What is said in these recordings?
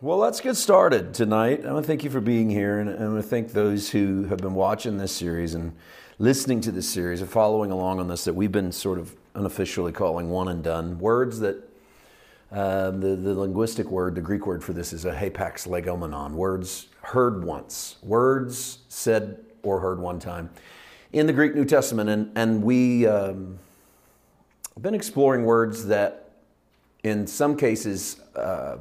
Well, let's get started tonight. I want to thank you for being here, and I want to thank those who have been watching this series and listening to this series and following along on this that we've been sort of unofficially calling one and done. Words that uh, the, the linguistic word, the Greek word for this is a hapax legomenon, words heard once, words said or heard one time in the Greek New Testament. And, and we um, have been exploring words that, in some cases, uh,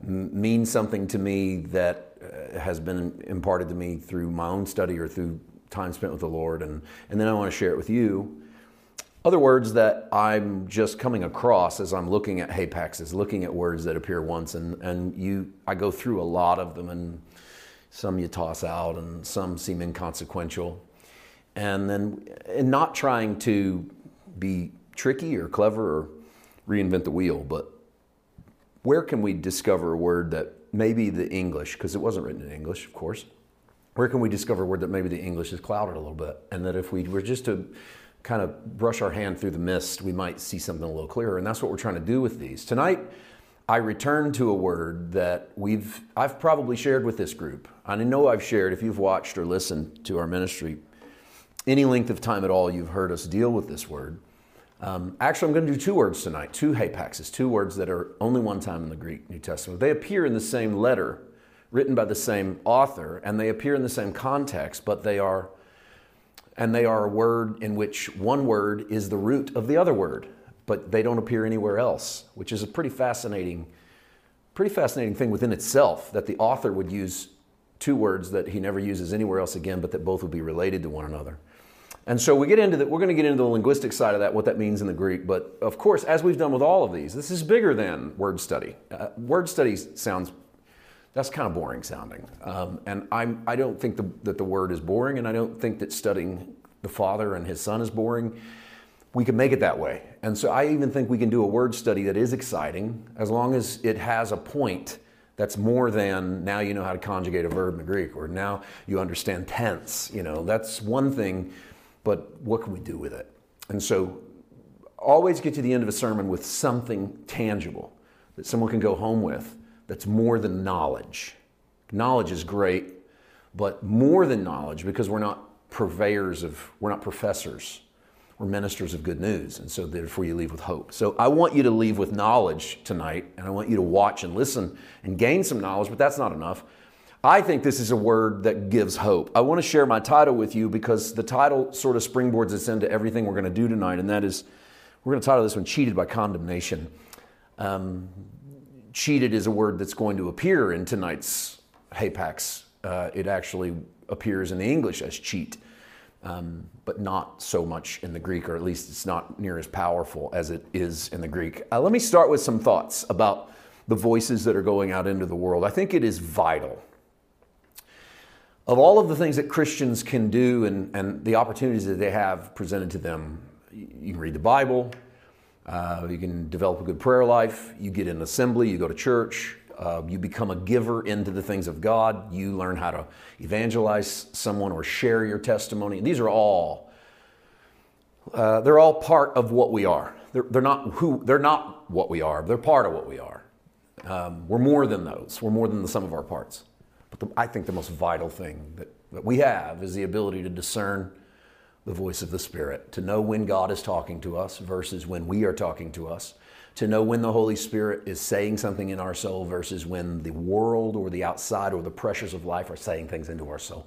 mean something to me that uh, has been imparted to me through my own study or through time spent with the Lord, and, and then I want to share it with you. Other words that I'm just coming across as I'm looking at hapax is looking at words that appear once, and, and you, I go through a lot of them, and some you toss out, and some seem inconsequential. And then, and not trying to be tricky or clever or reinvent the wheel, but where can we discover a word that maybe the English, because it wasn't written in English, of course, where can we discover a word that maybe the English is clouded a little bit? And that if we were just to kind of brush our hand through the mist, we might see something a little clearer. And that's what we're trying to do with these. Tonight, I return to a word that we've I've probably shared with this group. I know I've shared if you've watched or listened to our ministry any length of time at all, you've heard us deal with this word. Um, actually, I'm going to do two words tonight, two hapaxes, two words that are only one time in the Greek New Testament. They appear in the same letter, written by the same author, and they appear in the same context, but they are, and they are a word in which one word is the root of the other word, but they don't appear anywhere else, which is a pretty fascinating, pretty fascinating thing within itself that the author would use two words that he never uses anywhere else again, but that both would be related to one another. And so we get into that, we're going to get into the linguistic side of that, what that means in the Greek. But of course, as we've done with all of these, this is bigger than word study. Uh, word study sounds, that's kind of boring sounding. Um, and I'm, I don't think the, that the word is boring, and I don't think that studying the Father and His Son is boring. We can make it that way. And so I even think we can do a word study that is exciting as long as it has a point that's more than now you know how to conjugate a verb in Greek or now you understand tense. You know, that's one thing but what can we do with it? And so always get to the end of a sermon with something tangible that someone can go home with that's more than knowledge. Knowledge is great, but more than knowledge because we're not purveyors of, we're not professors. We're ministers of good news. And so therefore you leave with hope. So I want you to leave with knowledge tonight, and I want you to watch and listen and gain some knowledge, but that's not enough. I think this is a word that gives hope. I want to share my title with you because the title sort of springboards us into everything we're going to do tonight, and that is we're going to title this one Cheated by Condemnation. Um, cheated is a word that's going to appear in tonight's Hapax. Uh, it actually appears in the English as cheat, um, but not so much in the Greek, or at least it's not near as powerful as it is in the Greek. Uh, let me start with some thoughts about the voices that are going out into the world. I think it is vital of all of the things that Christians can do and, and the opportunities that they have presented to them, you can read the Bible, uh, you can develop a good prayer life, you get in assembly, you go to church, uh, you become a giver into the things of God, you learn how to evangelize someone or share your testimony. These are all, uh, they're all part of what we are. They're, they're, not who, they're not what we are, they're part of what we are. Um, we're more than those, we're more than the sum of our parts. The, I think the most vital thing that, that we have is the ability to discern the voice of the Spirit, to know when God is talking to us versus when we are talking to us, to know when the Holy Spirit is saying something in our soul versus when the world or the outside or the pressures of life are saying things into our soul.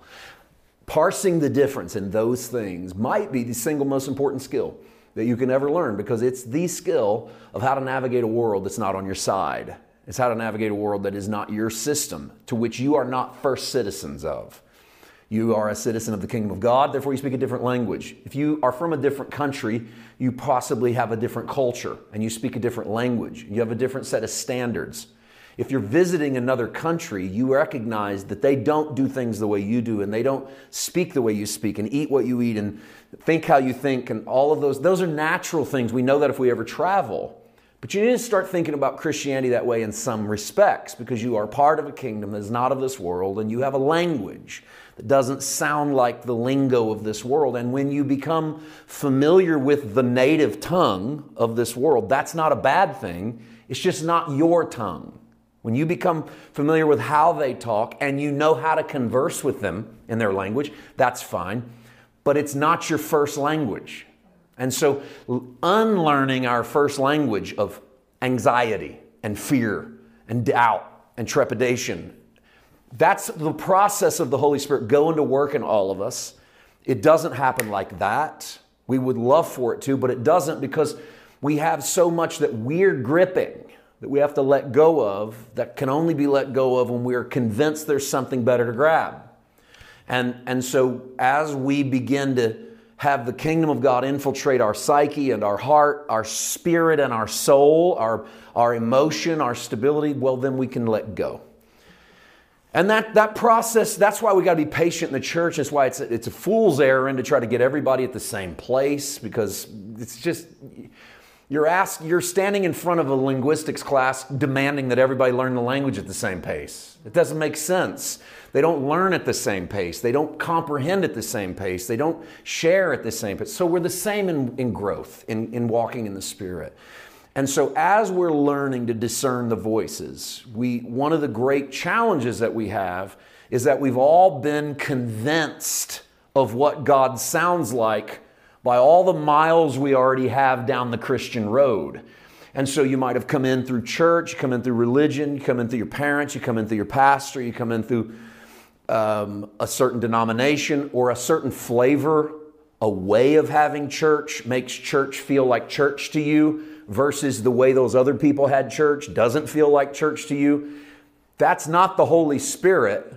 Parsing the difference in those things might be the single most important skill that you can ever learn because it's the skill of how to navigate a world that's not on your side it's how to navigate a world that is not your system, to which you are not first citizens of. You are a citizen of the kingdom of God, therefore you speak a different language. If you are from a different country, you possibly have a different culture and you speak a different language. You have a different set of standards. If you're visiting another country, you recognize that they don't do things the way you do and they don't speak the way you speak and eat what you eat and think how you think and all of those. Those are natural things. We know that if we ever travel. But you need to start thinking about Christianity that way in some respects because you are part of a kingdom that is not of this world and you have a language that doesn't sound like the lingo of this world. And when you become familiar with the native tongue of this world, that's not a bad thing. It's just not your tongue. When you become familiar with how they talk and you know how to converse with them in their language, that's fine. But it's not your first language. And so, unlearning our first language of anxiety and fear and doubt and trepidation, that's the process of the Holy Spirit going to work in all of us. It doesn't happen like that. We would love for it to, but it doesn't because we have so much that we're gripping that we have to let go of that can only be let go of when we are convinced there's something better to grab. And, and so as we begin to have the kingdom of God infiltrate our psyche and our heart, our spirit and our soul, our, our emotion, our stability, well, then we can let go. And that, that process, that's why we got to be patient in the church. That's why it's a, it's a fool's errand to try to get everybody at the same place because it's just, you're, asked, you're standing in front of a linguistics class demanding that everybody learn the language at the same pace. It doesn't make sense. They don't learn at the same pace. They don't comprehend at the same pace. They don't share at the same pace. So we're the same in, in growth, in, in walking in the Spirit. And so, as we're learning to discern the voices, we, one of the great challenges that we have is that we've all been convinced of what God sounds like by all the miles we already have down the Christian road. And so you might have come in through church, you come in through religion, you come in through your parents, you come in through your pastor, you come in through um, a certain denomination or a certain flavor, a way of having church makes church feel like church to you versus the way those other people had church doesn't feel like church to you. That's not the Holy Spirit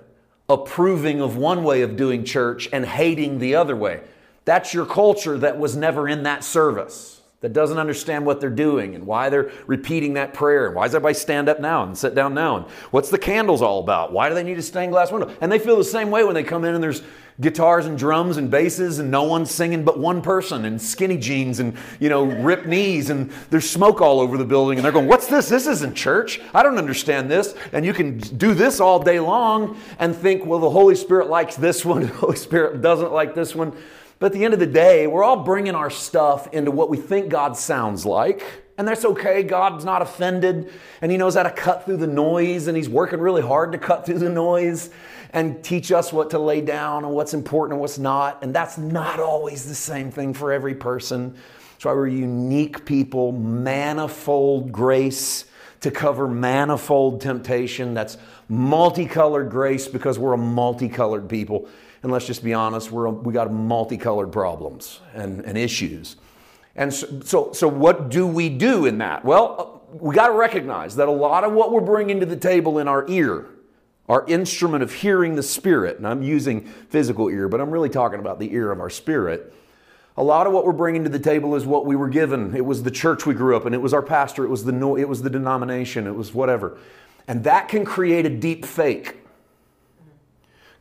approving of one way of doing church and hating the other way. That's your culture that was never in that service, that doesn't understand what they're doing and why they're repeating that prayer. And why does everybody stand up now and sit down now? And what's the candles all about? Why do they need a stained glass window? And they feel the same way when they come in and there's guitars and drums and basses and no one's singing but one person and skinny jeans and you know ripped knees and there's smoke all over the building and they're going what's this this isn't church i don't understand this and you can do this all day long and think well the holy spirit likes this one the holy spirit doesn't like this one but at the end of the day, we're all bringing our stuff into what we think God sounds like. And that's okay. God's not offended and He knows how to cut through the noise and He's working really hard to cut through the noise and teach us what to lay down and what's important and what's not. And that's not always the same thing for every person. That's why we're unique people, manifold grace to cover manifold temptation. That's multicolored grace because we're a multicolored people and let's just be honest, we're, we got multicolored problems and, and issues. And so, so, so, what do we do in that? Well, uh, we got to recognize that a lot of what we're bringing to the table in our ear, our instrument of hearing the Spirit, and I'm using physical ear, but I'm really talking about the ear of our spirit. A lot of what we're bringing to the table is what we were given. It was the church we grew up in. It was our pastor. It was the it was the denomination. It was whatever, and that can create a deep fake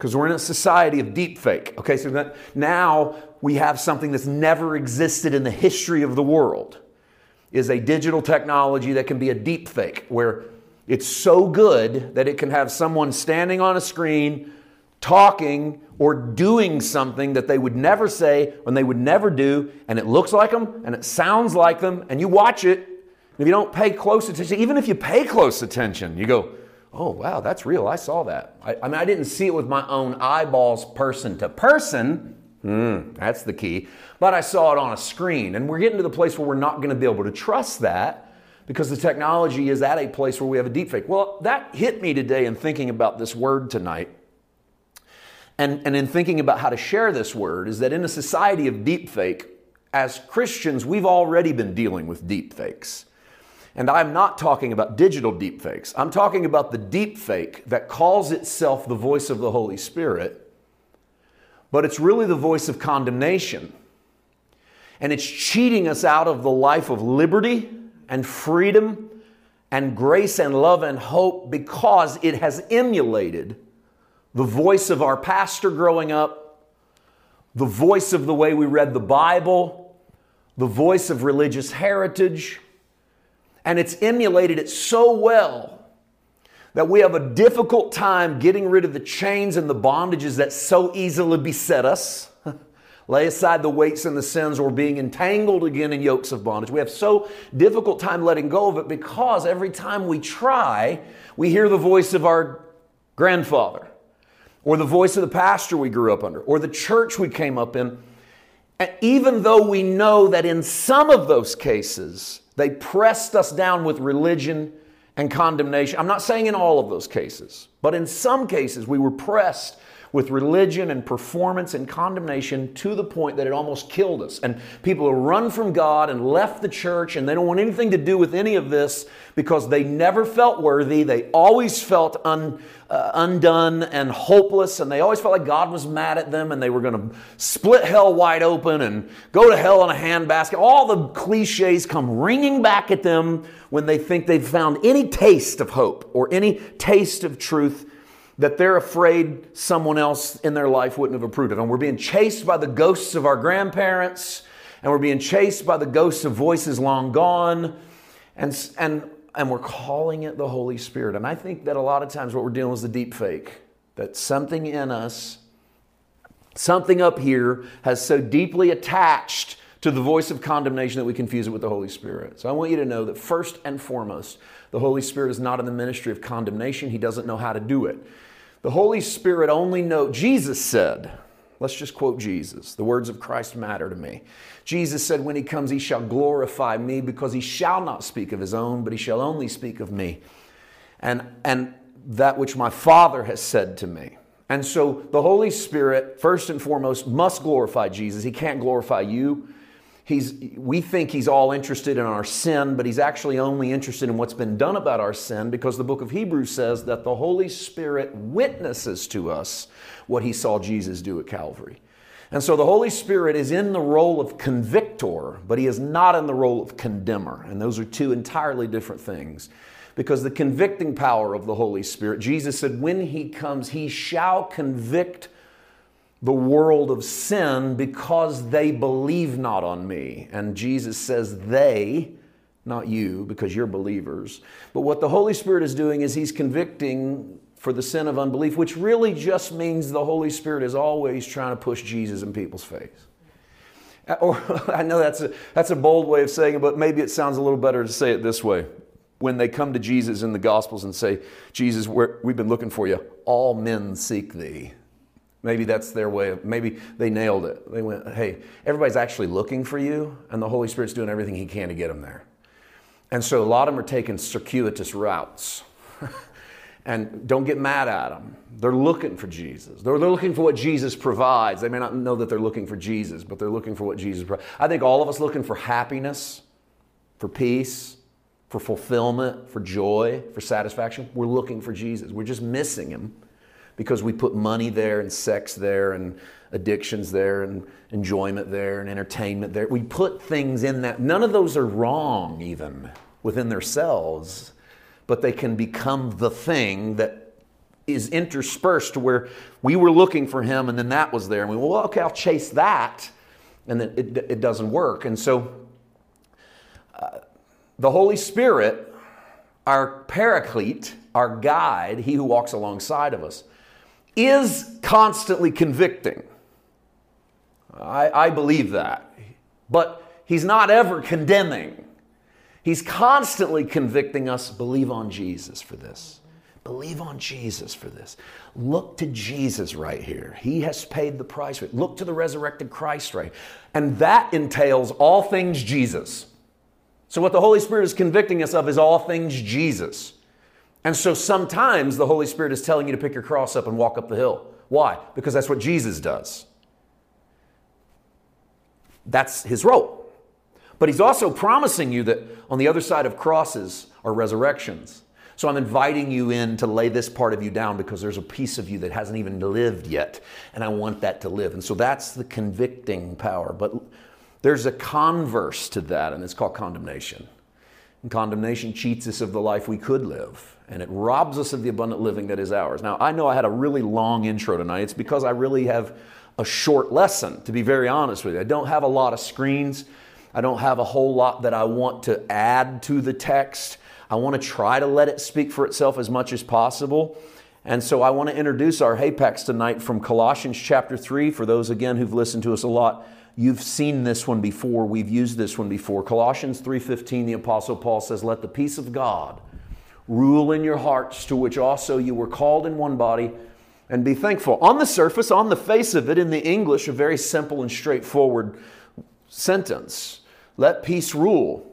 because we're in a society of deep fake. Okay, so now we have something that's never existed in the history of the world is a digital technology that can be a deep fake where it's so good that it can have someone standing on a screen talking or doing something that they would never say and they would never do and it looks like them and it sounds like them and you watch it and if you don't pay close attention even if you pay close attention you go oh, wow, that's real. I saw that. I, I mean, I didn't see it with my own eyeballs, person to person. Mm, that's the key. But I saw it on a screen. And we're getting to the place where we're not going to be able to trust that because the technology is at a place where we have a deepfake. Well, that hit me today in thinking about this word tonight. And, and in thinking about how to share this word, is that in a society of deepfake, as Christians, we've already been dealing with deepfakes. And I'm not talking about digital deepfakes. I'm talking about the deepfake that calls itself the voice of the Holy Spirit, but it's really the voice of condemnation. And it's cheating us out of the life of liberty and freedom and grace and love and hope because it has emulated the voice of our pastor growing up, the voice of the way we read the Bible, the voice of religious heritage and it's emulated it so well that we have a difficult time getting rid of the chains and the bondages that so easily beset us, lay aside the weights and the sins or being entangled again in yokes of bondage. We have so difficult time letting go of it because every time we try, we hear the voice of our grandfather or the voice of the pastor we grew up under or the church we came up in. And even though we know that in some of those cases, they pressed us down with religion and condemnation. I'm not saying in all of those cases, but in some cases we were pressed with religion and performance and condemnation to the point that it almost killed us. And people run from God and left the church and they don't want anything to do with any of this because they never felt worthy. They always felt un, uh, undone and hopeless and they always felt like God was mad at them and they were going to split hell wide open and go to hell in a handbasket. All the cliches come ringing back at them when they think they've found any taste of hope or any taste of truth that they're afraid someone else in their life wouldn't have approved of. And we're being chased by the ghosts of our grandparents, and we're being chased by the ghosts of voices long gone, and, and, and we're calling it the Holy Spirit. And I think that a lot of times what we're dealing with is the deep fake, that something in us, something up here, has so deeply attached to the voice of condemnation that we confuse it with the Holy Spirit. So I want you to know that first and foremost, the Holy Spirit is not in the ministry of condemnation. He doesn't know how to do it. The Holy Spirit only know Jesus said, let's just quote Jesus. The words of Christ matter to me. Jesus said, When he comes, he shall glorify me because he shall not speak of his own, but he shall only speak of me. And, and that which my Father has said to me. And so the Holy Spirit, first and foremost, must glorify Jesus. He can't glorify you. He's, we think he's all interested in our sin, but he's actually only interested in what's been done about our sin because the book of Hebrews says that the Holy Spirit witnesses to us what he saw Jesus do at Calvary. And so the Holy Spirit is in the role of convictor, but he is not in the role of condemner. And those are two entirely different things. Because the convicting power of the Holy Spirit, Jesus said, when he comes, he shall convict the world of sin because they believe not on me. And Jesus says, they, not you, because you're believers. But what the Holy Spirit is doing is He's convicting for the sin of unbelief, which really just means the Holy Spirit is always trying to push Jesus in people's face. Uh, or I know that's a, that's a bold way of saying it, but maybe it sounds a little better to say it this way. When they come to Jesus in the Gospels and say, Jesus, we've been looking for you, all men seek thee. Maybe that's their way of, maybe they nailed it. They went, hey, everybody's actually looking for you, and the Holy Spirit's doing everything He can to get them there. And so a lot of them are taking circuitous routes. and don't get mad at them. They're looking for Jesus. They're, they're looking for what Jesus provides. They may not know that they're looking for Jesus, but they're looking for what Jesus provides. I think all of us looking for happiness, for peace, for fulfillment, for joy, for satisfaction. We're looking for Jesus. We're just missing Him because we put money there and sex there and addictions there and enjoyment there and entertainment there. We put things in that. None of those are wrong, even within themselves, but they can become the thing that is interspersed where we were looking for him and then that was there. And we, well, okay, I'll chase that. And then it, it doesn't work. And so uh, the Holy Spirit, our paraclete, our guide, he who walks alongside of us, is constantly convicting. I, I believe that. But he's not ever condemning. He's constantly convicting us believe on Jesus for this. Believe on Jesus for this. Look to Jesus right here. He has paid the price. Look to the resurrected Christ right. And that entails all things Jesus. So what the Holy Spirit is convicting us of is all things Jesus. And so sometimes the Holy Spirit is telling you to pick your cross up and walk up the hill. Why? Because that's what Jesus does. That's his role. But he's also promising you that on the other side of crosses are resurrections. So I'm inviting you in to lay this part of you down because there's a piece of you that hasn't even lived yet, and I want that to live. And so that's the convicting power. But there's a converse to that, and it's called condemnation. And condemnation cheats us of the life we could live, and it robs us of the abundant living that is ours. Now, I know I had a really long intro tonight. It's because I really have a short lesson, to be very honest with you. I don't have a lot of screens, I don't have a whole lot that I want to add to the text. I want to try to let it speak for itself as much as possible. And so I want to introduce our Hapax tonight from Colossians chapter 3. For those, again, who've listened to us a lot, you've seen this one before. We've used this one before. Colossians 3.15, the Apostle Paul says, Let the peace of God rule in your hearts, to which also you were called in one body, and be thankful. On the surface, on the face of it, in the English, a very simple and straightforward sentence. Let peace rule.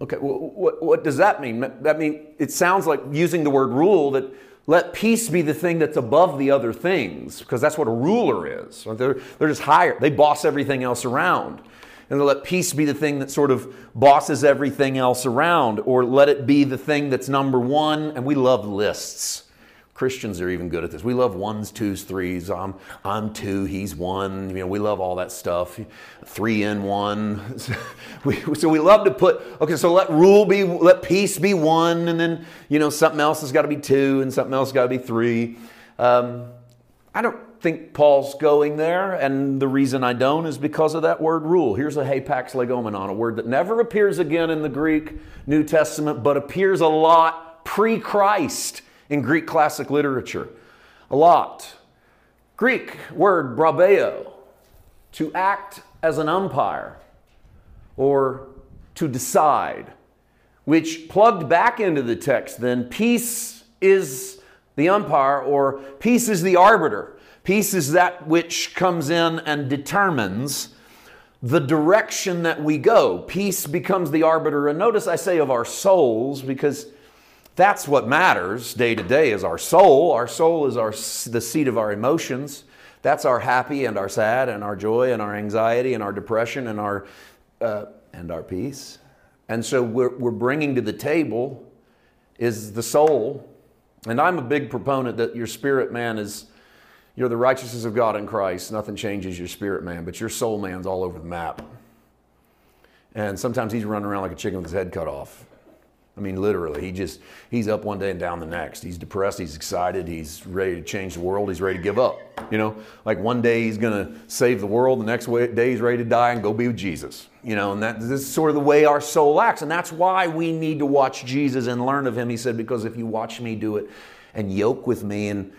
Okay, what, what does that mean? That mean it sounds like using the word rule that let peace be the thing that's above the other things, because that's what a ruler is. They're, they're just higher. They boss everything else around. And let peace be the thing that sort of bosses everything else around, or let it be the thing that's number one. And we love lists. Christians are even good at this. We love ones, twos, threes. I'm, I'm two, he's one. You know, we love all that stuff. Three in one. so we love to put, okay, so let rule be, let peace be one, and then, you know, something else has got to be two, and something else has got to be three. Um, I don't think Paul's going there, and the reason I don't is because of that word rule. Here's a hapax legomenon, a word that never appears again in the Greek New Testament, but appears a lot pre Christ in Greek classic literature. A lot. Greek word brabeo, to act as an umpire or to decide, which plugged back into the text then, peace is the umpire or peace is the arbiter. Peace is that which comes in and determines the direction that we go. Peace becomes the arbiter. And notice I say of our souls because that's what matters day to day is our soul. Our soul is our, the seat of our emotions. That's our happy and our sad and our joy and our anxiety and our depression and our, uh, and our peace. And so we're, we're bringing to the table is the soul. And I'm a big proponent that your spirit man is, you're the righteousness of God in Christ. Nothing changes your spirit man, but your soul man's all over the map. And sometimes he's running around like a chicken with his head cut off. I mean, literally, he just, he's up one day and down the next. He's depressed, he's excited, he's ready to change the world, he's ready to give up. You know, like one day he's going to save the world, the next day he's ready to die and go be with Jesus. You know, and that, this is sort of the way our soul acts. And that's why we need to watch Jesus and learn of him. He said, because if you watch me do it and yoke with me and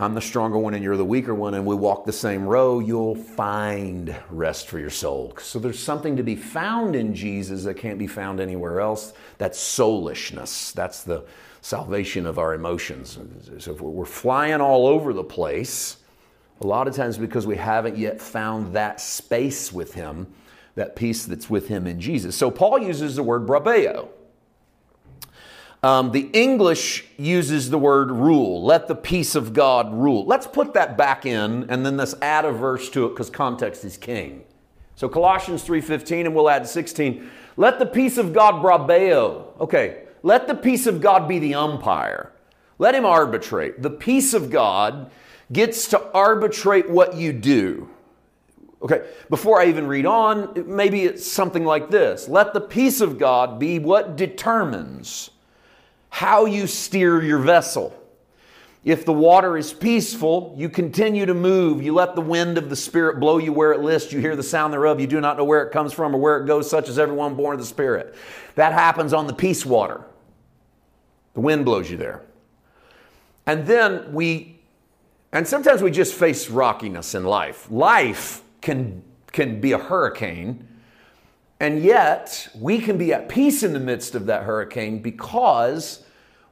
I'm the stronger one and you're the weaker one, and we walk the same row, you'll find rest for your soul. So there's something to be found in Jesus that can't be found anywhere else. That's soulishness. That's the salvation of our emotions. So if we're flying all over the place, a lot of times because we haven't yet found that space with Him, that peace that's with Him in Jesus. So Paul uses the word brabeo. Um, the English uses the word rule. Let the peace of God rule. Let's put that back in and then let's add a verse to it because context is king. So Colossians 3:15 and we'll add 16. Let the peace of God brabeo. Okay, let the peace of God be the umpire. Let him arbitrate. The peace of God gets to arbitrate what you do. Okay, before I even read on, maybe it's something like this. Let the peace of God be what determines how you steer your vessel. If the water is peaceful, you continue to move. You let the wind of the Spirit blow you where it lists. You hear the sound thereof. You do not know where it comes from or where it goes, such as everyone born of the Spirit. That happens on the peace water. The wind blows you there. And then we, and sometimes we just face rockiness in life. Life can, can be a hurricane and yet, we can be at peace in the midst of that hurricane because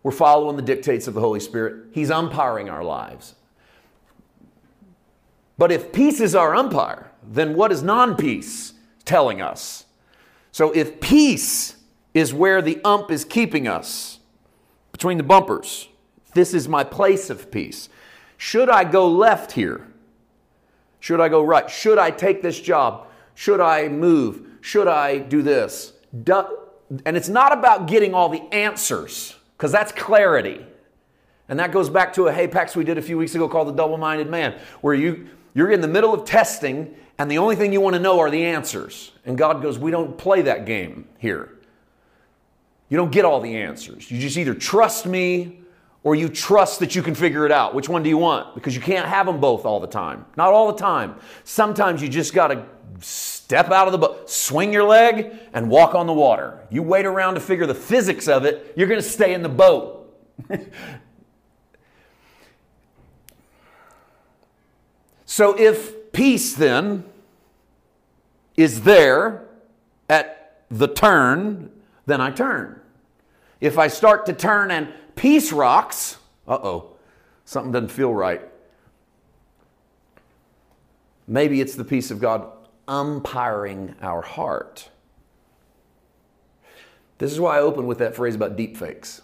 we're following the dictates of the Holy Spirit. He's umpiring our lives. But if peace is our umpire, then what is non peace telling us? So if peace is where the ump is keeping us, between the bumpers, this is my place of peace. Should I go left here? Should I go right? Should I take this job? Should I move? Should I do this? and it's not about getting all the answers, because that's clarity. And that goes back to a hapax we did a few weeks ago called the double minded man, where you, you're in the middle of testing, and the only thing you want to know are the answers. And God goes, We don't play that game here. You don't get all the answers. You just either trust me or you trust that you can figure it out. Which one do you want? Because you can't have them both all the time. Not all the time. Sometimes you just got to step out of the boat, swing your leg, and walk on the water. You wait around to figure the physics of it, you're going to stay in the boat. so if peace then is there at the turn, then I turn. If I start to turn and peace rocks, uh oh, something doesn't feel right. Maybe it's the peace of God umpiring our heart. This is why I open with that phrase about deep fakes.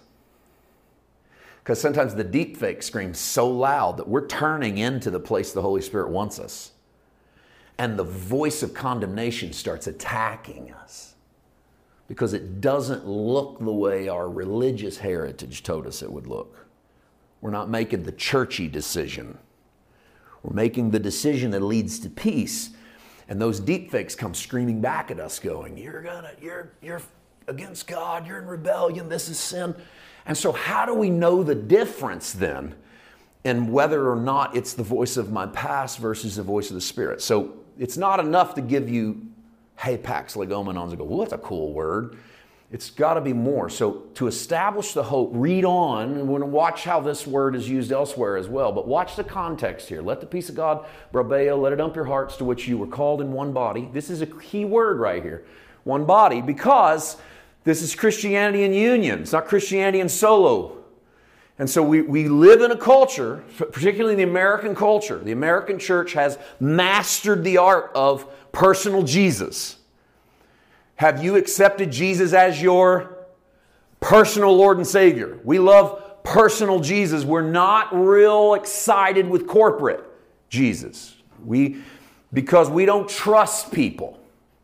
Because sometimes the deep fake screams so loud that we're turning into the place the Holy Spirit wants us. And the voice of condemnation starts attacking us because it doesn't look the way our religious heritage told us it would look. We're not making the churchy decision. We're making the decision that leads to peace. And those deep fakes come screaming back at us, going, You're gonna, you're, you're against God, you're in rebellion, this is sin. And so, how do we know the difference then in whether or not it's the voice of my past versus the voice of the Spirit? So, it's not enough to give you, hapax legomenons, and go, well, that's a cool word. It's got to be more. So, to establish the hope, read on, and we're going to watch how this word is used elsewhere as well. But watch the context here. Let the peace of God, brabeo, let it ump your hearts to which you were called in one body. This is a key word right here one body, because this is Christianity in union. It's not Christianity in solo. And so we, we live in a culture, particularly the American culture. The American church has mastered the art of personal Jesus. Have you accepted Jesus as your personal Lord and Savior? We love personal Jesus. We're not real excited with corporate Jesus. We because we don't trust people.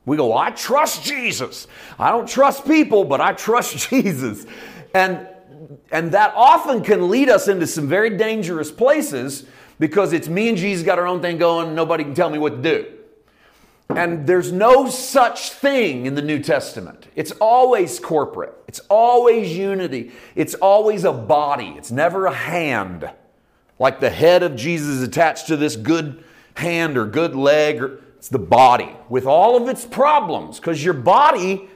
We go, well, I trust Jesus. I don't trust people, but I trust Jesus. And and that often can lead us into some very dangerous places because it's me and Jesus got our own thing going, nobody can tell me what to do. And there's no such thing in the New Testament. It's always corporate, it's always unity, it's always a body, it's never a hand. Like the head of Jesus attached to this good hand or good leg, or it's the body with all of its problems, because your body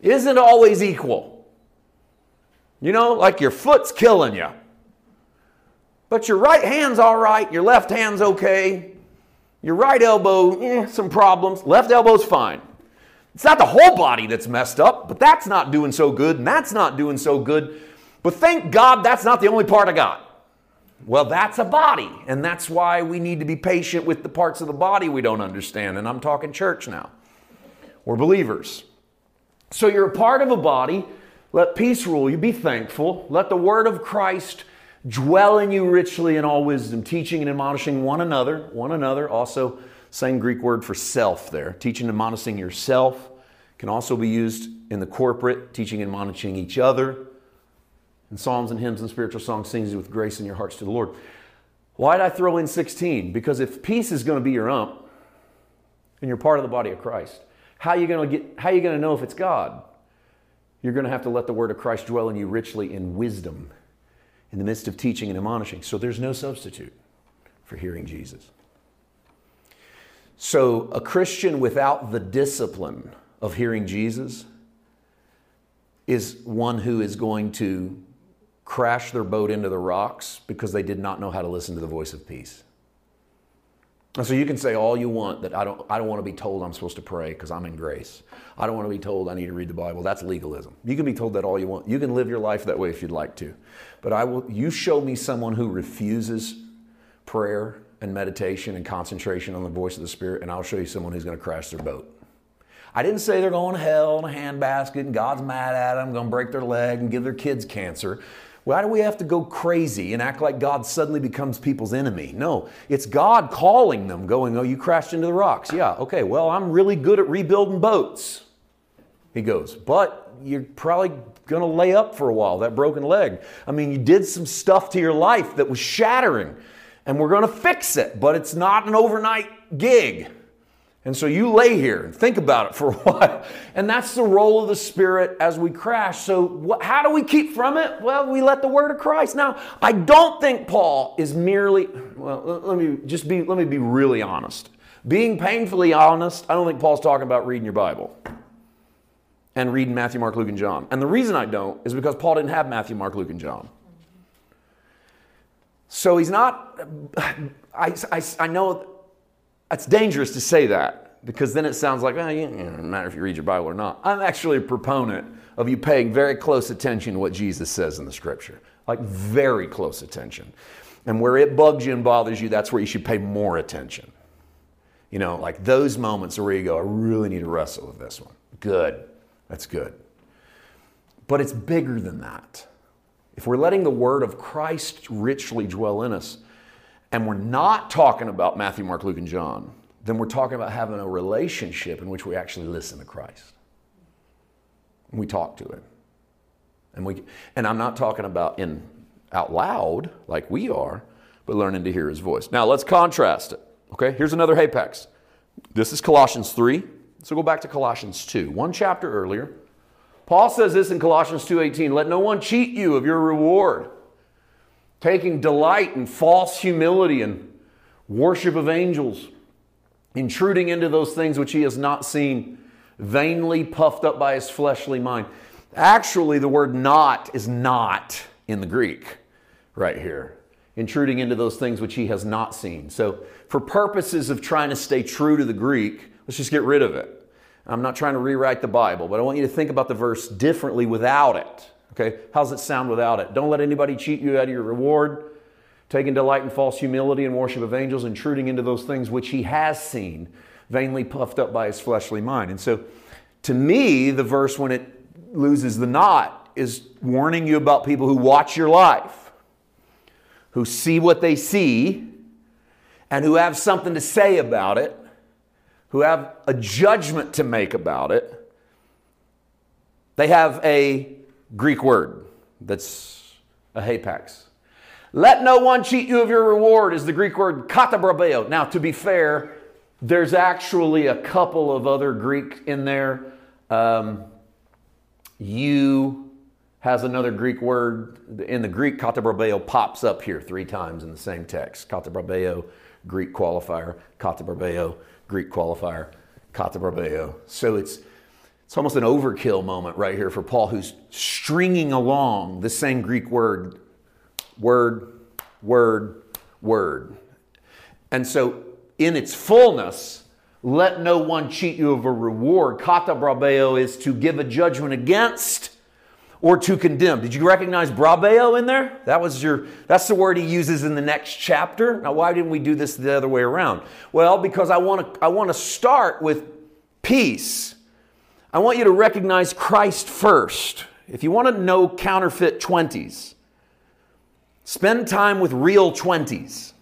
isn't always equal. You know, like your foot's killing you. But your right hand's all right, your left hand's okay, your right elbow, eh, some problems. Left elbow's fine. It's not the whole body that's messed up, but that's not doing so good, and that's not doing so good. But thank God that's not the only part I got. Well, that's a body, and that's why we need to be patient with the parts of the body we don't understand. And I'm talking church now. We're believers. So you're a part of a body. Let peace rule you. Be thankful. Let the word of Christ dwell in you richly in all wisdom, teaching and admonishing one another, one another, also same Greek word for self there. Teaching and admonishing yourself can also be used in the corporate, teaching and admonishing each other. And psalms and hymns and spiritual songs, sings with grace in your hearts to the Lord. Why did I throw in 16? Because if peace is going to be your ump, and you're part of the body of Christ, how are you going to get how are you going to know if it's God? You're going to have to let the word of Christ dwell in you richly in wisdom in the midst of teaching and admonishing. So there's no substitute for hearing Jesus. So a Christian without the discipline of hearing Jesus is one who is going to crash their boat into the rocks because they did not know how to listen to the voice of peace. And so you can say all you want that I don't, I don't want to be told I'm supposed to pray because I'm in grace. I don't want to be told I need to read the Bible. That's legalism. You can be told that all you want. You can live your life that way if you'd like to. But I will, you show me someone who refuses prayer and meditation and concentration on the voice of the Spirit, and I'll show you someone who's going to crash their boat. I didn't say they're going to hell in a handbasket and God's mad at them, going to break their leg and give their kids cancer. Why do we have to go crazy and act like God suddenly becomes people's enemy? No, it's God calling them, going, Oh, you crashed into the rocks. Yeah, okay, well, I'm really good at rebuilding boats. He goes, But you're probably going to lay up for a while, that broken leg. I mean, you did some stuff to your life that was shattering, and we're going to fix it, but it's not an overnight gig. And so you lay here and think about it for a while. And that's the role of the Spirit as we crash. So, how do we keep from it? Well, we let the word of Christ. Now, I don't think Paul is merely, well, let me just be, let me be really honest. Being painfully honest, I don't think Paul's talking about reading your Bible and reading Matthew, Mark, Luke, and John. And the reason I don't is because Paul didn't have Matthew, Mark, Luke, and John. So he's not, I, I, I know it's dangerous to say that because then it sounds like, oh, you, it doesn't matter if you read your Bible or not. I'm actually a proponent of you paying very close attention to what Jesus says in the scripture, like very close attention. And where it bugs you and bothers you, that's where you should pay more attention. You know, like those moments where you go, I really need to wrestle with this one. Good. That's good. But it's bigger than that. If we're letting the word of Christ richly dwell in us, and we're not talking about Matthew, Mark, Luke, and John, then we're talking about having a relationship in which we actually listen to Christ. We talk to him. And, we, and I'm not talking about in out loud like we are, but learning to hear his voice. Now let's contrast it. Okay, here's another hapax. This is Colossians 3. So go back to Colossians 2, one chapter earlier. Paul says this in Colossians 2:18, "Let no one cheat you of your reward, taking delight in false humility and worship of angels, intruding into those things which he has not seen, vainly puffed up by his fleshly mind." Actually, the word not is not in the Greek right here. Intruding into those things which he has not seen. So, for purposes of trying to stay true to the Greek, let's just get rid of it. I'm not trying to rewrite the Bible, but I want you to think about the verse differently without it. Okay? How's it sound without it? Don't let anybody cheat you out of your reward. Taking delight in false humility and worship of angels, intruding into those things which he has seen, vainly puffed up by his fleshly mind. And so, to me, the verse, when it loses the not, is warning you about people who watch your life, who see what they see, and who have something to say about it who have a judgment to make about it, they have a Greek word that's a hapax. Let no one cheat you of your reward is the Greek word katabrabeo. Now, to be fair, there's actually a couple of other Greek in there. Um, you has another Greek word. In the Greek, katabrabeo pops up here three times in the same text. Katabrabeo, Greek qualifier, katabrabeo, Greek qualifier, Katabrabeo. So it's, it's almost an overkill moment right here for Paul, who's stringing along the same Greek word, word, word, word. And so in its fullness, let no one cheat you of a reward. Kata brabeo is to give a judgment against or to condemn. Did you recognize brabeo in there? That was your that's the word he uses in the next chapter. Now why didn't we do this the other way around? Well, because I want to I want to start with peace. I want you to recognize Christ first. If you want to know counterfeit 20s, spend time with real 20s.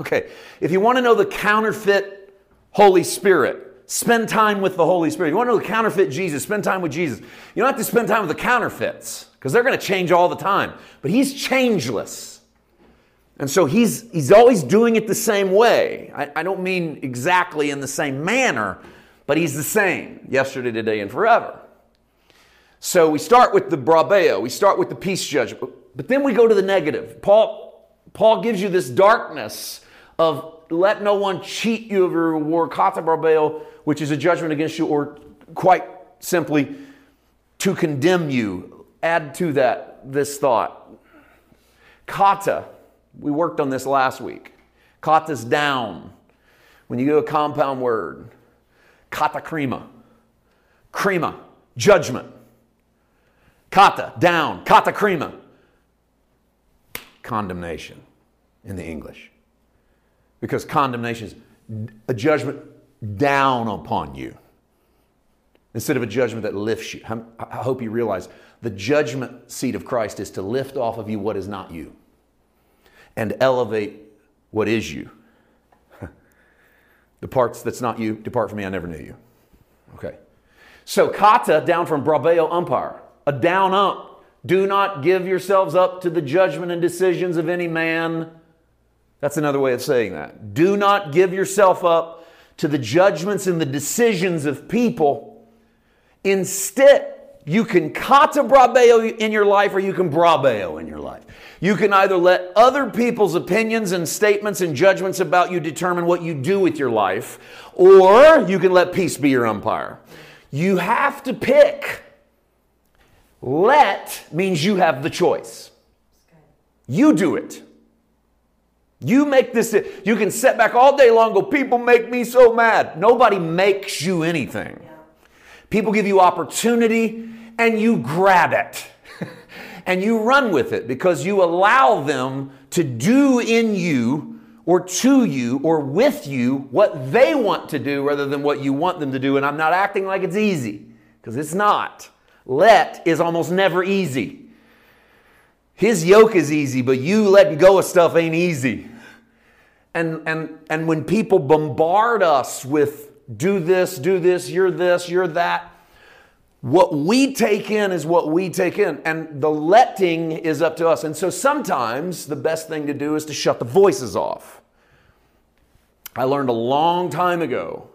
Okay. If you want to know the counterfeit Holy Spirit, spend time with the Holy Spirit. You want to know the counterfeit Jesus, spend time with Jesus. You don't have to spend time with the counterfeits because they're going to change all the time. But he's changeless. And so he's, he's always doing it the same way. I, I don't mean exactly in the same manner, but he's the same yesterday, today, and forever. So we start with the brabeo, we start with the peace judgment, but then we go to the negative. Paul, Paul gives you this darkness of let no one cheat you of your reward, kata brabeo, which is a judgment against you, or quite simply, to condemn you. Add to that this thought. Kata, we worked on this last week. Kata's down. When you go a compound word, kata krima. Krima, judgment. Kata, down. Kata krima, condemnation in the English. Because condemnation is a judgment down upon you instead of a judgment that lifts you. I hope you realize the judgment seat of Christ is to lift off of you what is not you and elevate what is you. The parts that's not you, depart from me, I never knew you. Okay. So, kata, down from brabeo, umpire, a down up. Do not give yourselves up to the judgment and decisions of any man. That's another way of saying that. Do not give yourself up to the judgments and the decisions of people. Instead, you can kata brabeo in your life or you can brabeo in your life. You can either let other people's opinions and statements and judgments about you determine what you do with your life, or you can let peace be your umpire. You have to pick. Let means you have the choice. You do it. You make this, you can sit back all day long go, people make me so mad. Nobody makes you anything. People give you opportunity and you grab it and you run with it because you allow them to do in you or to you or with you what they want to do rather than what you want them to do. And I'm not acting like it's easy because it's not. Let is almost never easy. His yoke is easy, but you letting go of stuff ain't easy. And, and, and when people bombard us with do this, do this, you're this, you're that, what we take in is what we take in, and the letting is up to us. And so sometimes the best thing to do is to shut the voices off. I learned a long time ago.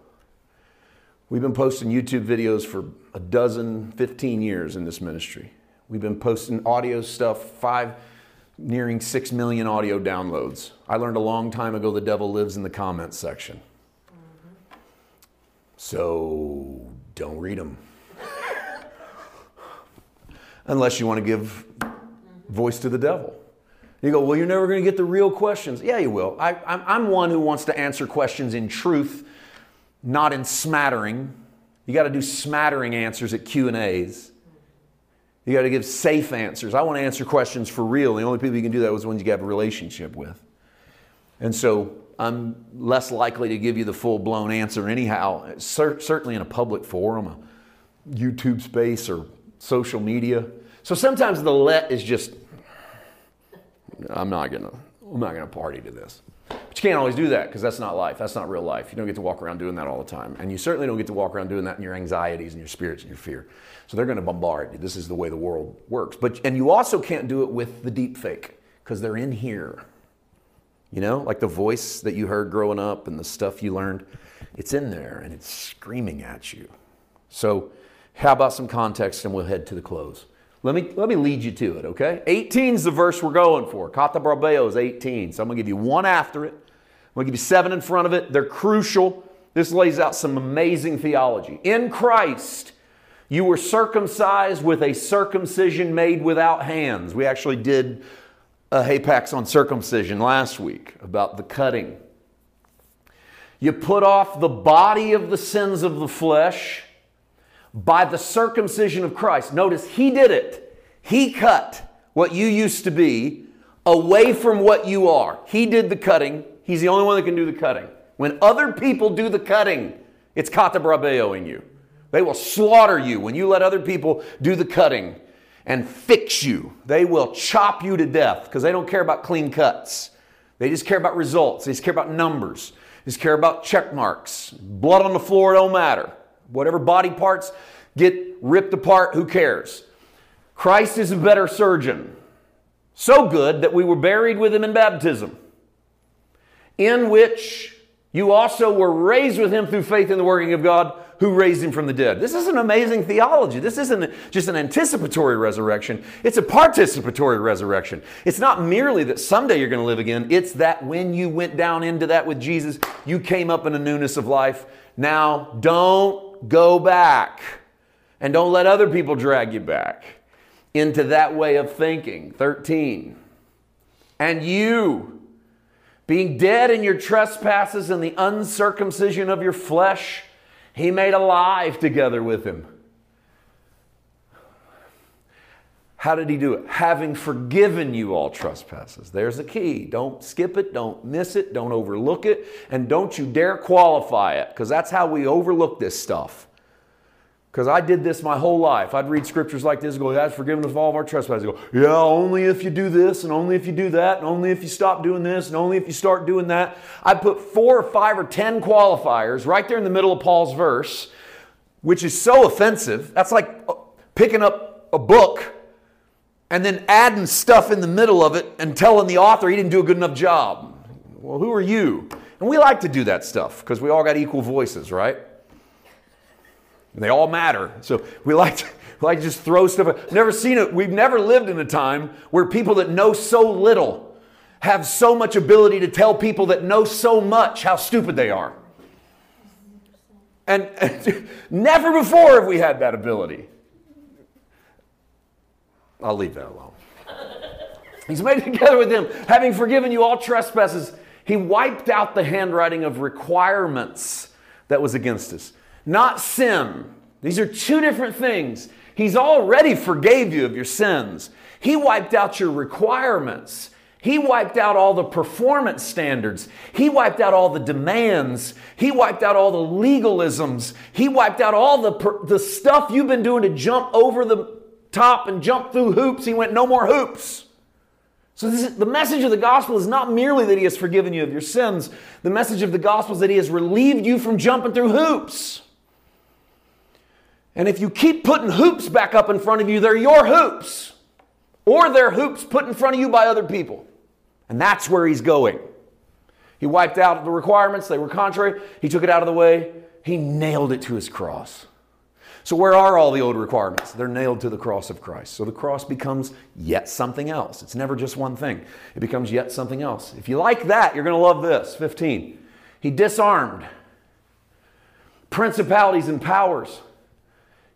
We've been posting YouTube videos for a dozen, 15 years in this ministry. We've been posting audio stuff, five, nearing six million audio downloads. I learned a long time ago the devil lives in the comments section. So don't read them unless you want to give voice to the devil. You go, well, you're never going to get the real questions. Yeah, you will. I, am one who wants to answer questions in truth, not in smattering. You got to do smattering answers at Q and A's. You got to give safe answers. I want to answer questions for real. The only people you can do that the ones you have a relationship with. And so I'm less likely to give you the full blown answer anyhow, certainly in a public forum, a YouTube space, or social media. So sometimes the let is just, I'm not gonna, I'm not gonna party to this. But you can't always do that because that's not life. That's not real life. You don't get to walk around doing that all the time. And you certainly don't get to walk around doing that in your anxieties and your spirits and your fear. So they're going to bombard you. This is the way the world works. But and you also can't do it with the deep fake because they're in here. You know, like the voice that you heard growing up and the stuff you learned, it's in there and it's screaming at you. So how about some context and we'll head to the close? Let me, let me lead you to it, okay? 18 is the verse we're going for. Kata brabeo is 18. So I'm going to give you one after it. I'm going to give you seven in front of it. They're crucial. This lays out some amazing theology. In Christ, you were circumcised with a circumcision made without hands. We actually did a hapax on circumcision last week about the cutting. You put off the body of the sins of the flesh by the circumcision of Christ. Notice he did it. He cut what you used to be away from what you are. He did the cutting. He's the only one that can do the cutting. When other people do the cutting, it's kata you. They will slaughter you when you let other people do the cutting and fix you. They will chop you to death because they don't care about clean cuts. They just care about results. They just care about numbers. They just care about check marks. Blood on the floor don't matter. Whatever body parts get ripped apart, who cares? Christ is a better surgeon. So good that we were buried with him in baptism, in which you also were raised with him through faith in the working of God who raised him from the dead. This is an amazing theology. This isn't just an anticipatory resurrection, it's a participatory resurrection. It's not merely that someday you're going to live again, it's that when you went down into that with Jesus, you came up in a newness of life. Now, don't go back. And don't let other people drag you back into that way of thinking. 13. And you, being dead in your trespasses and the uncircumcision of your flesh, he made alive together with him. How did he do it? Having forgiven you all trespasses. There's the key. Don't skip it, don't miss it, don't overlook it, and don't you dare qualify it, because that's how we overlook this stuff. Because I did this my whole life. I'd read scriptures like this, go, God's forgiven us of all of our trespasses. Go, yeah, only if you do this, and only if you do that, and only if you stop doing this, and only if you start doing that. I put four or five or ten qualifiers right there in the middle of Paul's verse, which is so offensive. That's like uh, picking up a book and then adding stuff in the middle of it and telling the author he didn't do a good enough job. Well, who are you? And we like to do that stuff because we all got equal voices, right? And they all matter. So we like to, we like to just throw stuff. I've never seen it. We've never lived in a time where people that know so little have so much ability to tell people that know so much how stupid they are. And, and never before have we had that ability. I'll leave that alone. He's made together with him, having forgiven you all trespasses. He wiped out the handwriting of requirements that was against us, not sin. These are two different things. He's already forgave you of your sins. He wiped out your requirements. He wiped out all the performance standards. He wiped out all the demands. He wiped out all the legalisms. He wiped out all the, the stuff you've been doing to jump over the top and jump through hoops. He went, no more hoops. So, is, the message of the gospel is not merely that He has forgiven you of your sins, the message of the gospel is that He has relieved you from jumping through hoops. And if you keep putting hoops back up in front of you, they're your hoops, or they're hoops put in front of you by other people. And that's where He's going. He wiped out the requirements, they were contrary. He took it out of the way, He nailed it to His cross. So, where are all the old requirements? They're nailed to the cross of Christ. So, the cross becomes yet something else. It's never just one thing, it becomes yet something else. If you like that, you're going to love this. 15. He disarmed principalities and powers,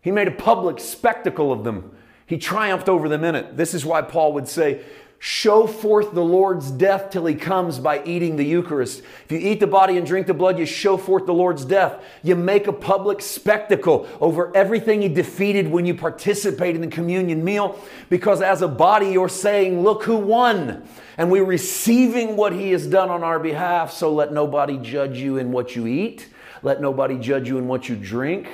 he made a public spectacle of them. He triumphed over them in it. This is why Paul would say, show forth the Lord's death till he comes by eating the Eucharist. If you eat the body and drink the blood, you show forth the Lord's death. You make a public spectacle over everything he defeated when you participate in the communion meal, because as a body, you're saying, Look who won. And we're receiving what he has done on our behalf, so let nobody judge you in what you eat, let nobody judge you in what you drink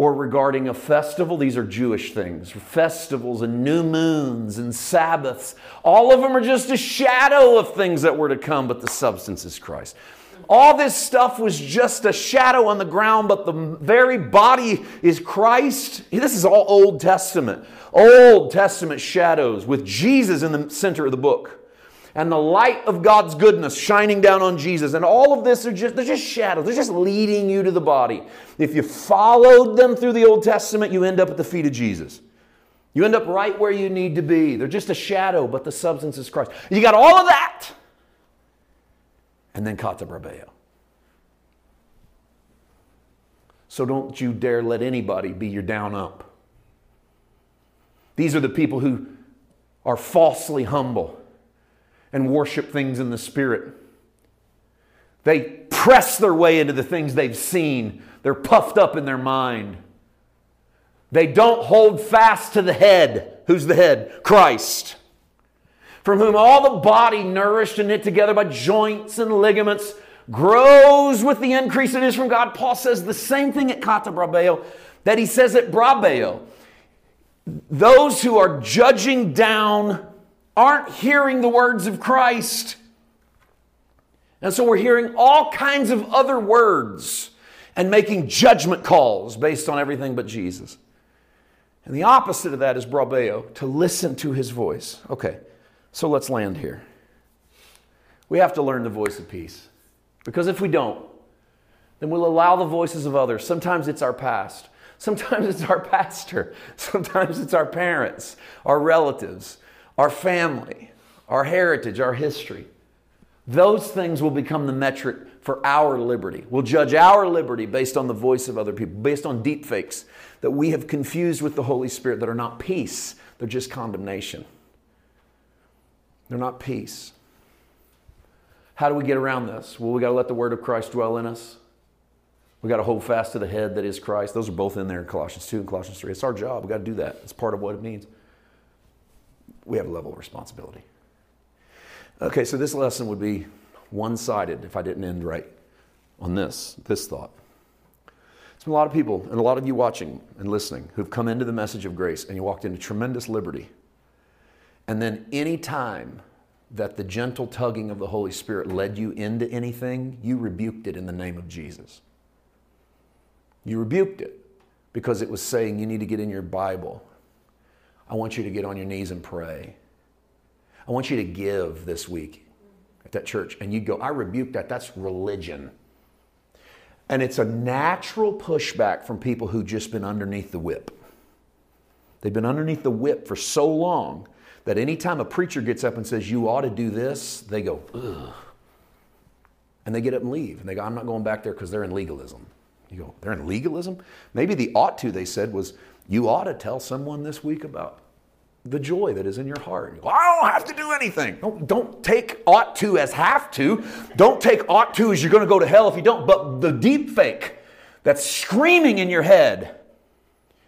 or regarding a festival. These are Jewish things festivals and new moons and Sabbaths. All of them are just a shadow of things that were to come, but the substance is Christ. All this stuff was just a shadow on the ground, but the very body is Christ. This is all Old Testament. Old Testament shadows with Jesus in the center of the book and the light of God's goodness shining down on Jesus. And all of this are just, they're just shadows. They're just leading you to the body. If you followed them through the Old Testament, you end up at the feet of Jesus. You end up right where you need to be. They're just a shadow, but the substance is Christ. You got all of that. And then kata brabeo. So don't you dare let anybody be your down up. These are the people who are falsely humble and worship things in the spirit. They press their way into the things they've seen. They're puffed up in their mind. They don't hold fast to the head. Who's the head? Christ. From whom all the body, nourished and knit together by joints and ligaments, grows with the increase it is from God. Paul says the same thing at Kata Brabeo that he says at Brabeo. Those who are judging down aren't hearing the words of Christ. And so we're hearing all kinds of other words and making judgment calls based on everything but Jesus. And the opposite of that is brabeo, to listen to his voice. Okay, so let's land here. We have to learn the voice of peace. Because if we don't, then we'll allow the voices of others. Sometimes it's our past. Sometimes it's our pastor. Sometimes it's our parents, our relatives our family, our heritage, our history. Those things will become the metric for our liberty. We'll judge our liberty based on the voice of other people, based on deep fakes that we have confused with the Holy Spirit that are not peace, they're just condemnation. They're not peace. How do we get around this? Well, we got to let the word of Christ dwell in us. We got to hold fast to the head that is Christ. Those are both in there in Colossians 2 and Colossians 3. It's our job. We got to do that. It's part of what it means we have a level of responsibility. Okay, so this lesson would be one sided if I didn't end right on this, this thought. There's been a lot of people, and a lot of you watching and listening, who've come into the message of grace and you walked into tremendous liberty. And then any time that the gentle tugging of the Holy Spirit led you into anything, you rebuked it in the name of Jesus. You rebuked it because it was saying you need to get in your Bible I want you to get on your knees and pray. I want you to give this week at that church. And you go, I rebuke that. That's religion. And it's a natural pushback from people who've just been underneath the whip. They've been underneath the whip for so long that anytime a preacher gets up and says, You ought to do this, they go, Ugh. And they get up and leave. And they go, I'm not going back there because they're in legalism. You go, They're in legalism? Maybe the ought to, they said, was, you ought to tell someone this week about the joy that is in your heart. I don't have to do anything. Don't, don't take ought to as have to. Don't take ought to as you're going to go to hell if you don't. But the deep fake that's screaming in your head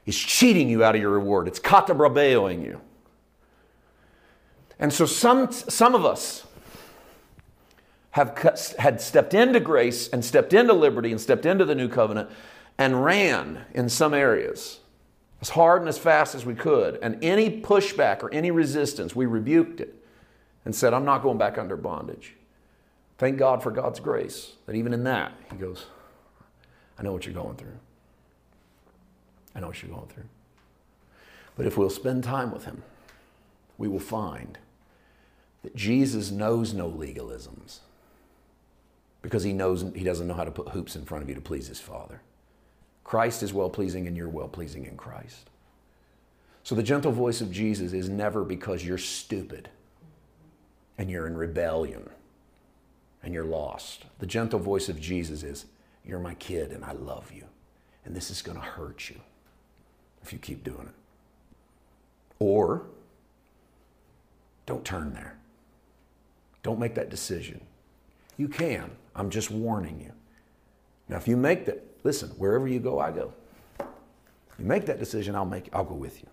is cheating you out of your reward. It's katabrabeoing you. And so some, some of us have had stepped into grace and stepped into liberty and stepped into the new covenant and ran in some areas as hard and as fast as we could. And any pushback or any resistance, we rebuked it and said, I'm not going back under bondage. Thank God for God's grace that even in that, He goes, I know what you're going through. I know what you're going through. But if we'll spend time with Him, we will find that Jesus knows no legalisms because He knows He doesn't know how to put hoops in front of you to please His Father. Christ is well pleasing and you're well pleasing in Christ. So the gentle voice of Jesus is never because you're stupid and you're in rebellion and you're lost. The gentle voice of Jesus is, You're my kid and I love you. And this is going to hurt you if you keep doing it. Or don't turn there. Don't make that decision. You can. I'm just warning you. Now, if you make that, listen, wherever you go, I go. You make that decision, I'll make I'll go with you.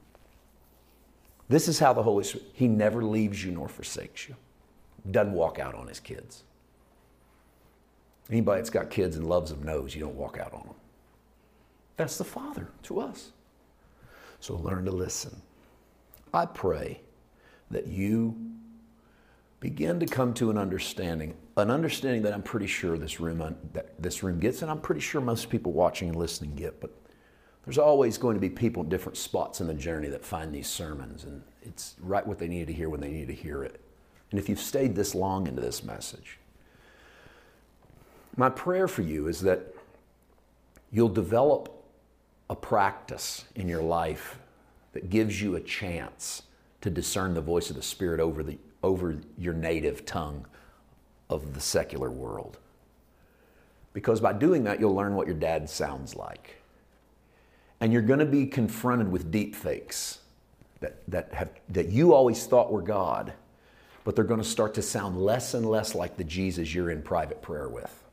This is how the Holy Spirit, He never leaves you nor forsakes you. Doesn't walk out on his kids. Anybody that's got kids and loves them knows you don't walk out on them. That's the Father to us. So learn to listen. I pray that you begin to come to an understanding, an understanding that I'm pretty sure this room that this room gets, and I'm pretty sure most people watching and listening get. But there's always going to be people in different spots in the journey that find these sermons, and it's right what they need to hear when they need to hear it. And if you've stayed this long into this message, my prayer for you is that you'll develop a practice in your life that gives you a chance to discern the voice of the Spirit over, the, over your native tongue of the secular world. Because by doing that, you'll learn what your dad sounds like. And you're going to be confronted with deep fakes that, that, have, that you always thought were God, but they're going to start to sound less and less like the Jesus you're in private prayer with.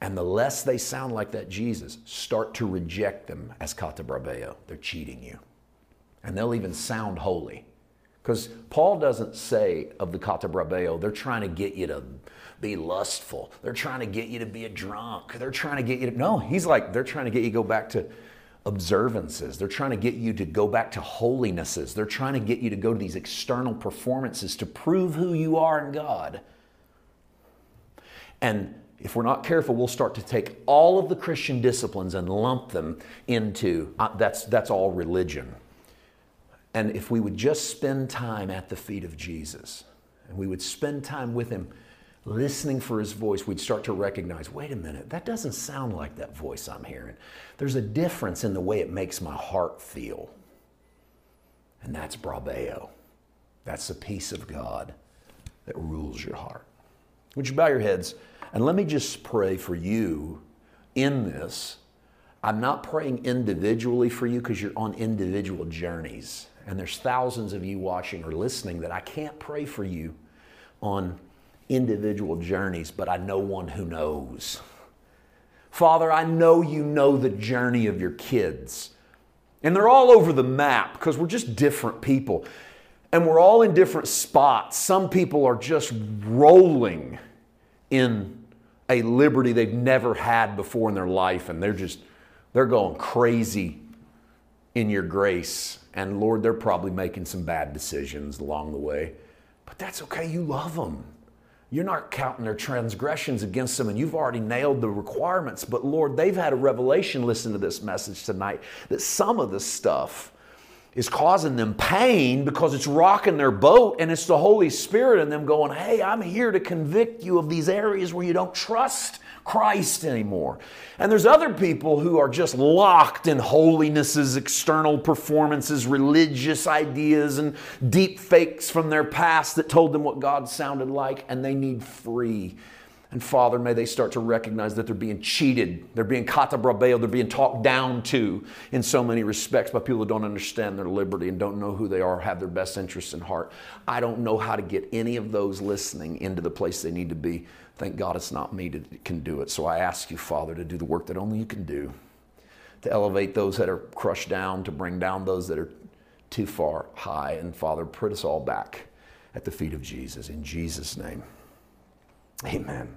And the less they sound like that Jesus, start to reject them as katabrabeo. They're cheating you. And they'll even sound holy. Because Paul doesn't say of the katabrabeo, they're trying to get you to be lustful. They're trying to get you to be a drunk. They're trying to get you to. No, he's like, they're trying to get you to go back to observances. They're trying to get you to go back to holinesses. They're trying to get you to go to these external performances to prove who you are in God. And if we're not careful, we'll start to take all of the Christian disciplines and lump them into uh, that's, that's all religion. And if we would just spend time at the feet of Jesus and we would spend time with Him listening for His voice, we'd start to recognize wait a minute, that doesn't sound like that voice I'm hearing. There's a difference in the way it makes my heart feel. And that's brabeo. That's the peace of God that rules your heart. Would you bow your heads? And let me just pray for you in this. I'm not praying individually for you because you're on individual journeys. And there's thousands of you watching or listening that I can't pray for you on individual journeys, but I know one who knows. Father, I know you know the journey of your kids. And they're all over the map because we're just different people. And we're all in different spots. Some people are just rolling in a liberty they've never had before in their life and they're just they're going crazy in your grace and lord they're probably making some bad decisions along the way. But that's okay. You love them you're not counting their transgressions against them and you've already nailed the requirements. But lord they've had a revelation. Listen to this message tonight that some of this stuff is causing them pain because it's rocking their boat and it's the Holy Spirit in them going, Hey, I'm here to convict you of these areas where you don't trust Christ anymore. And there's other people who are just locked in holinesses, external performances, religious ideas, and deep fakes from their past that told them what God sounded like, and they need free. And Father, may they start to recognize that they're being cheated, they're being katabrabeo, they're being talked down to in so many respects by people who don't understand their liberty and don't know who they are, have their best interests in heart. I don't know how to get any of those listening into the place they need to be. Thank God it's not me that can do it. So I ask you, Father, to do the work that only you can do, to elevate those that are crushed down, to bring down those that are too far high. And Father, put us all back at the feet of Jesus. In Jesus' name, amen.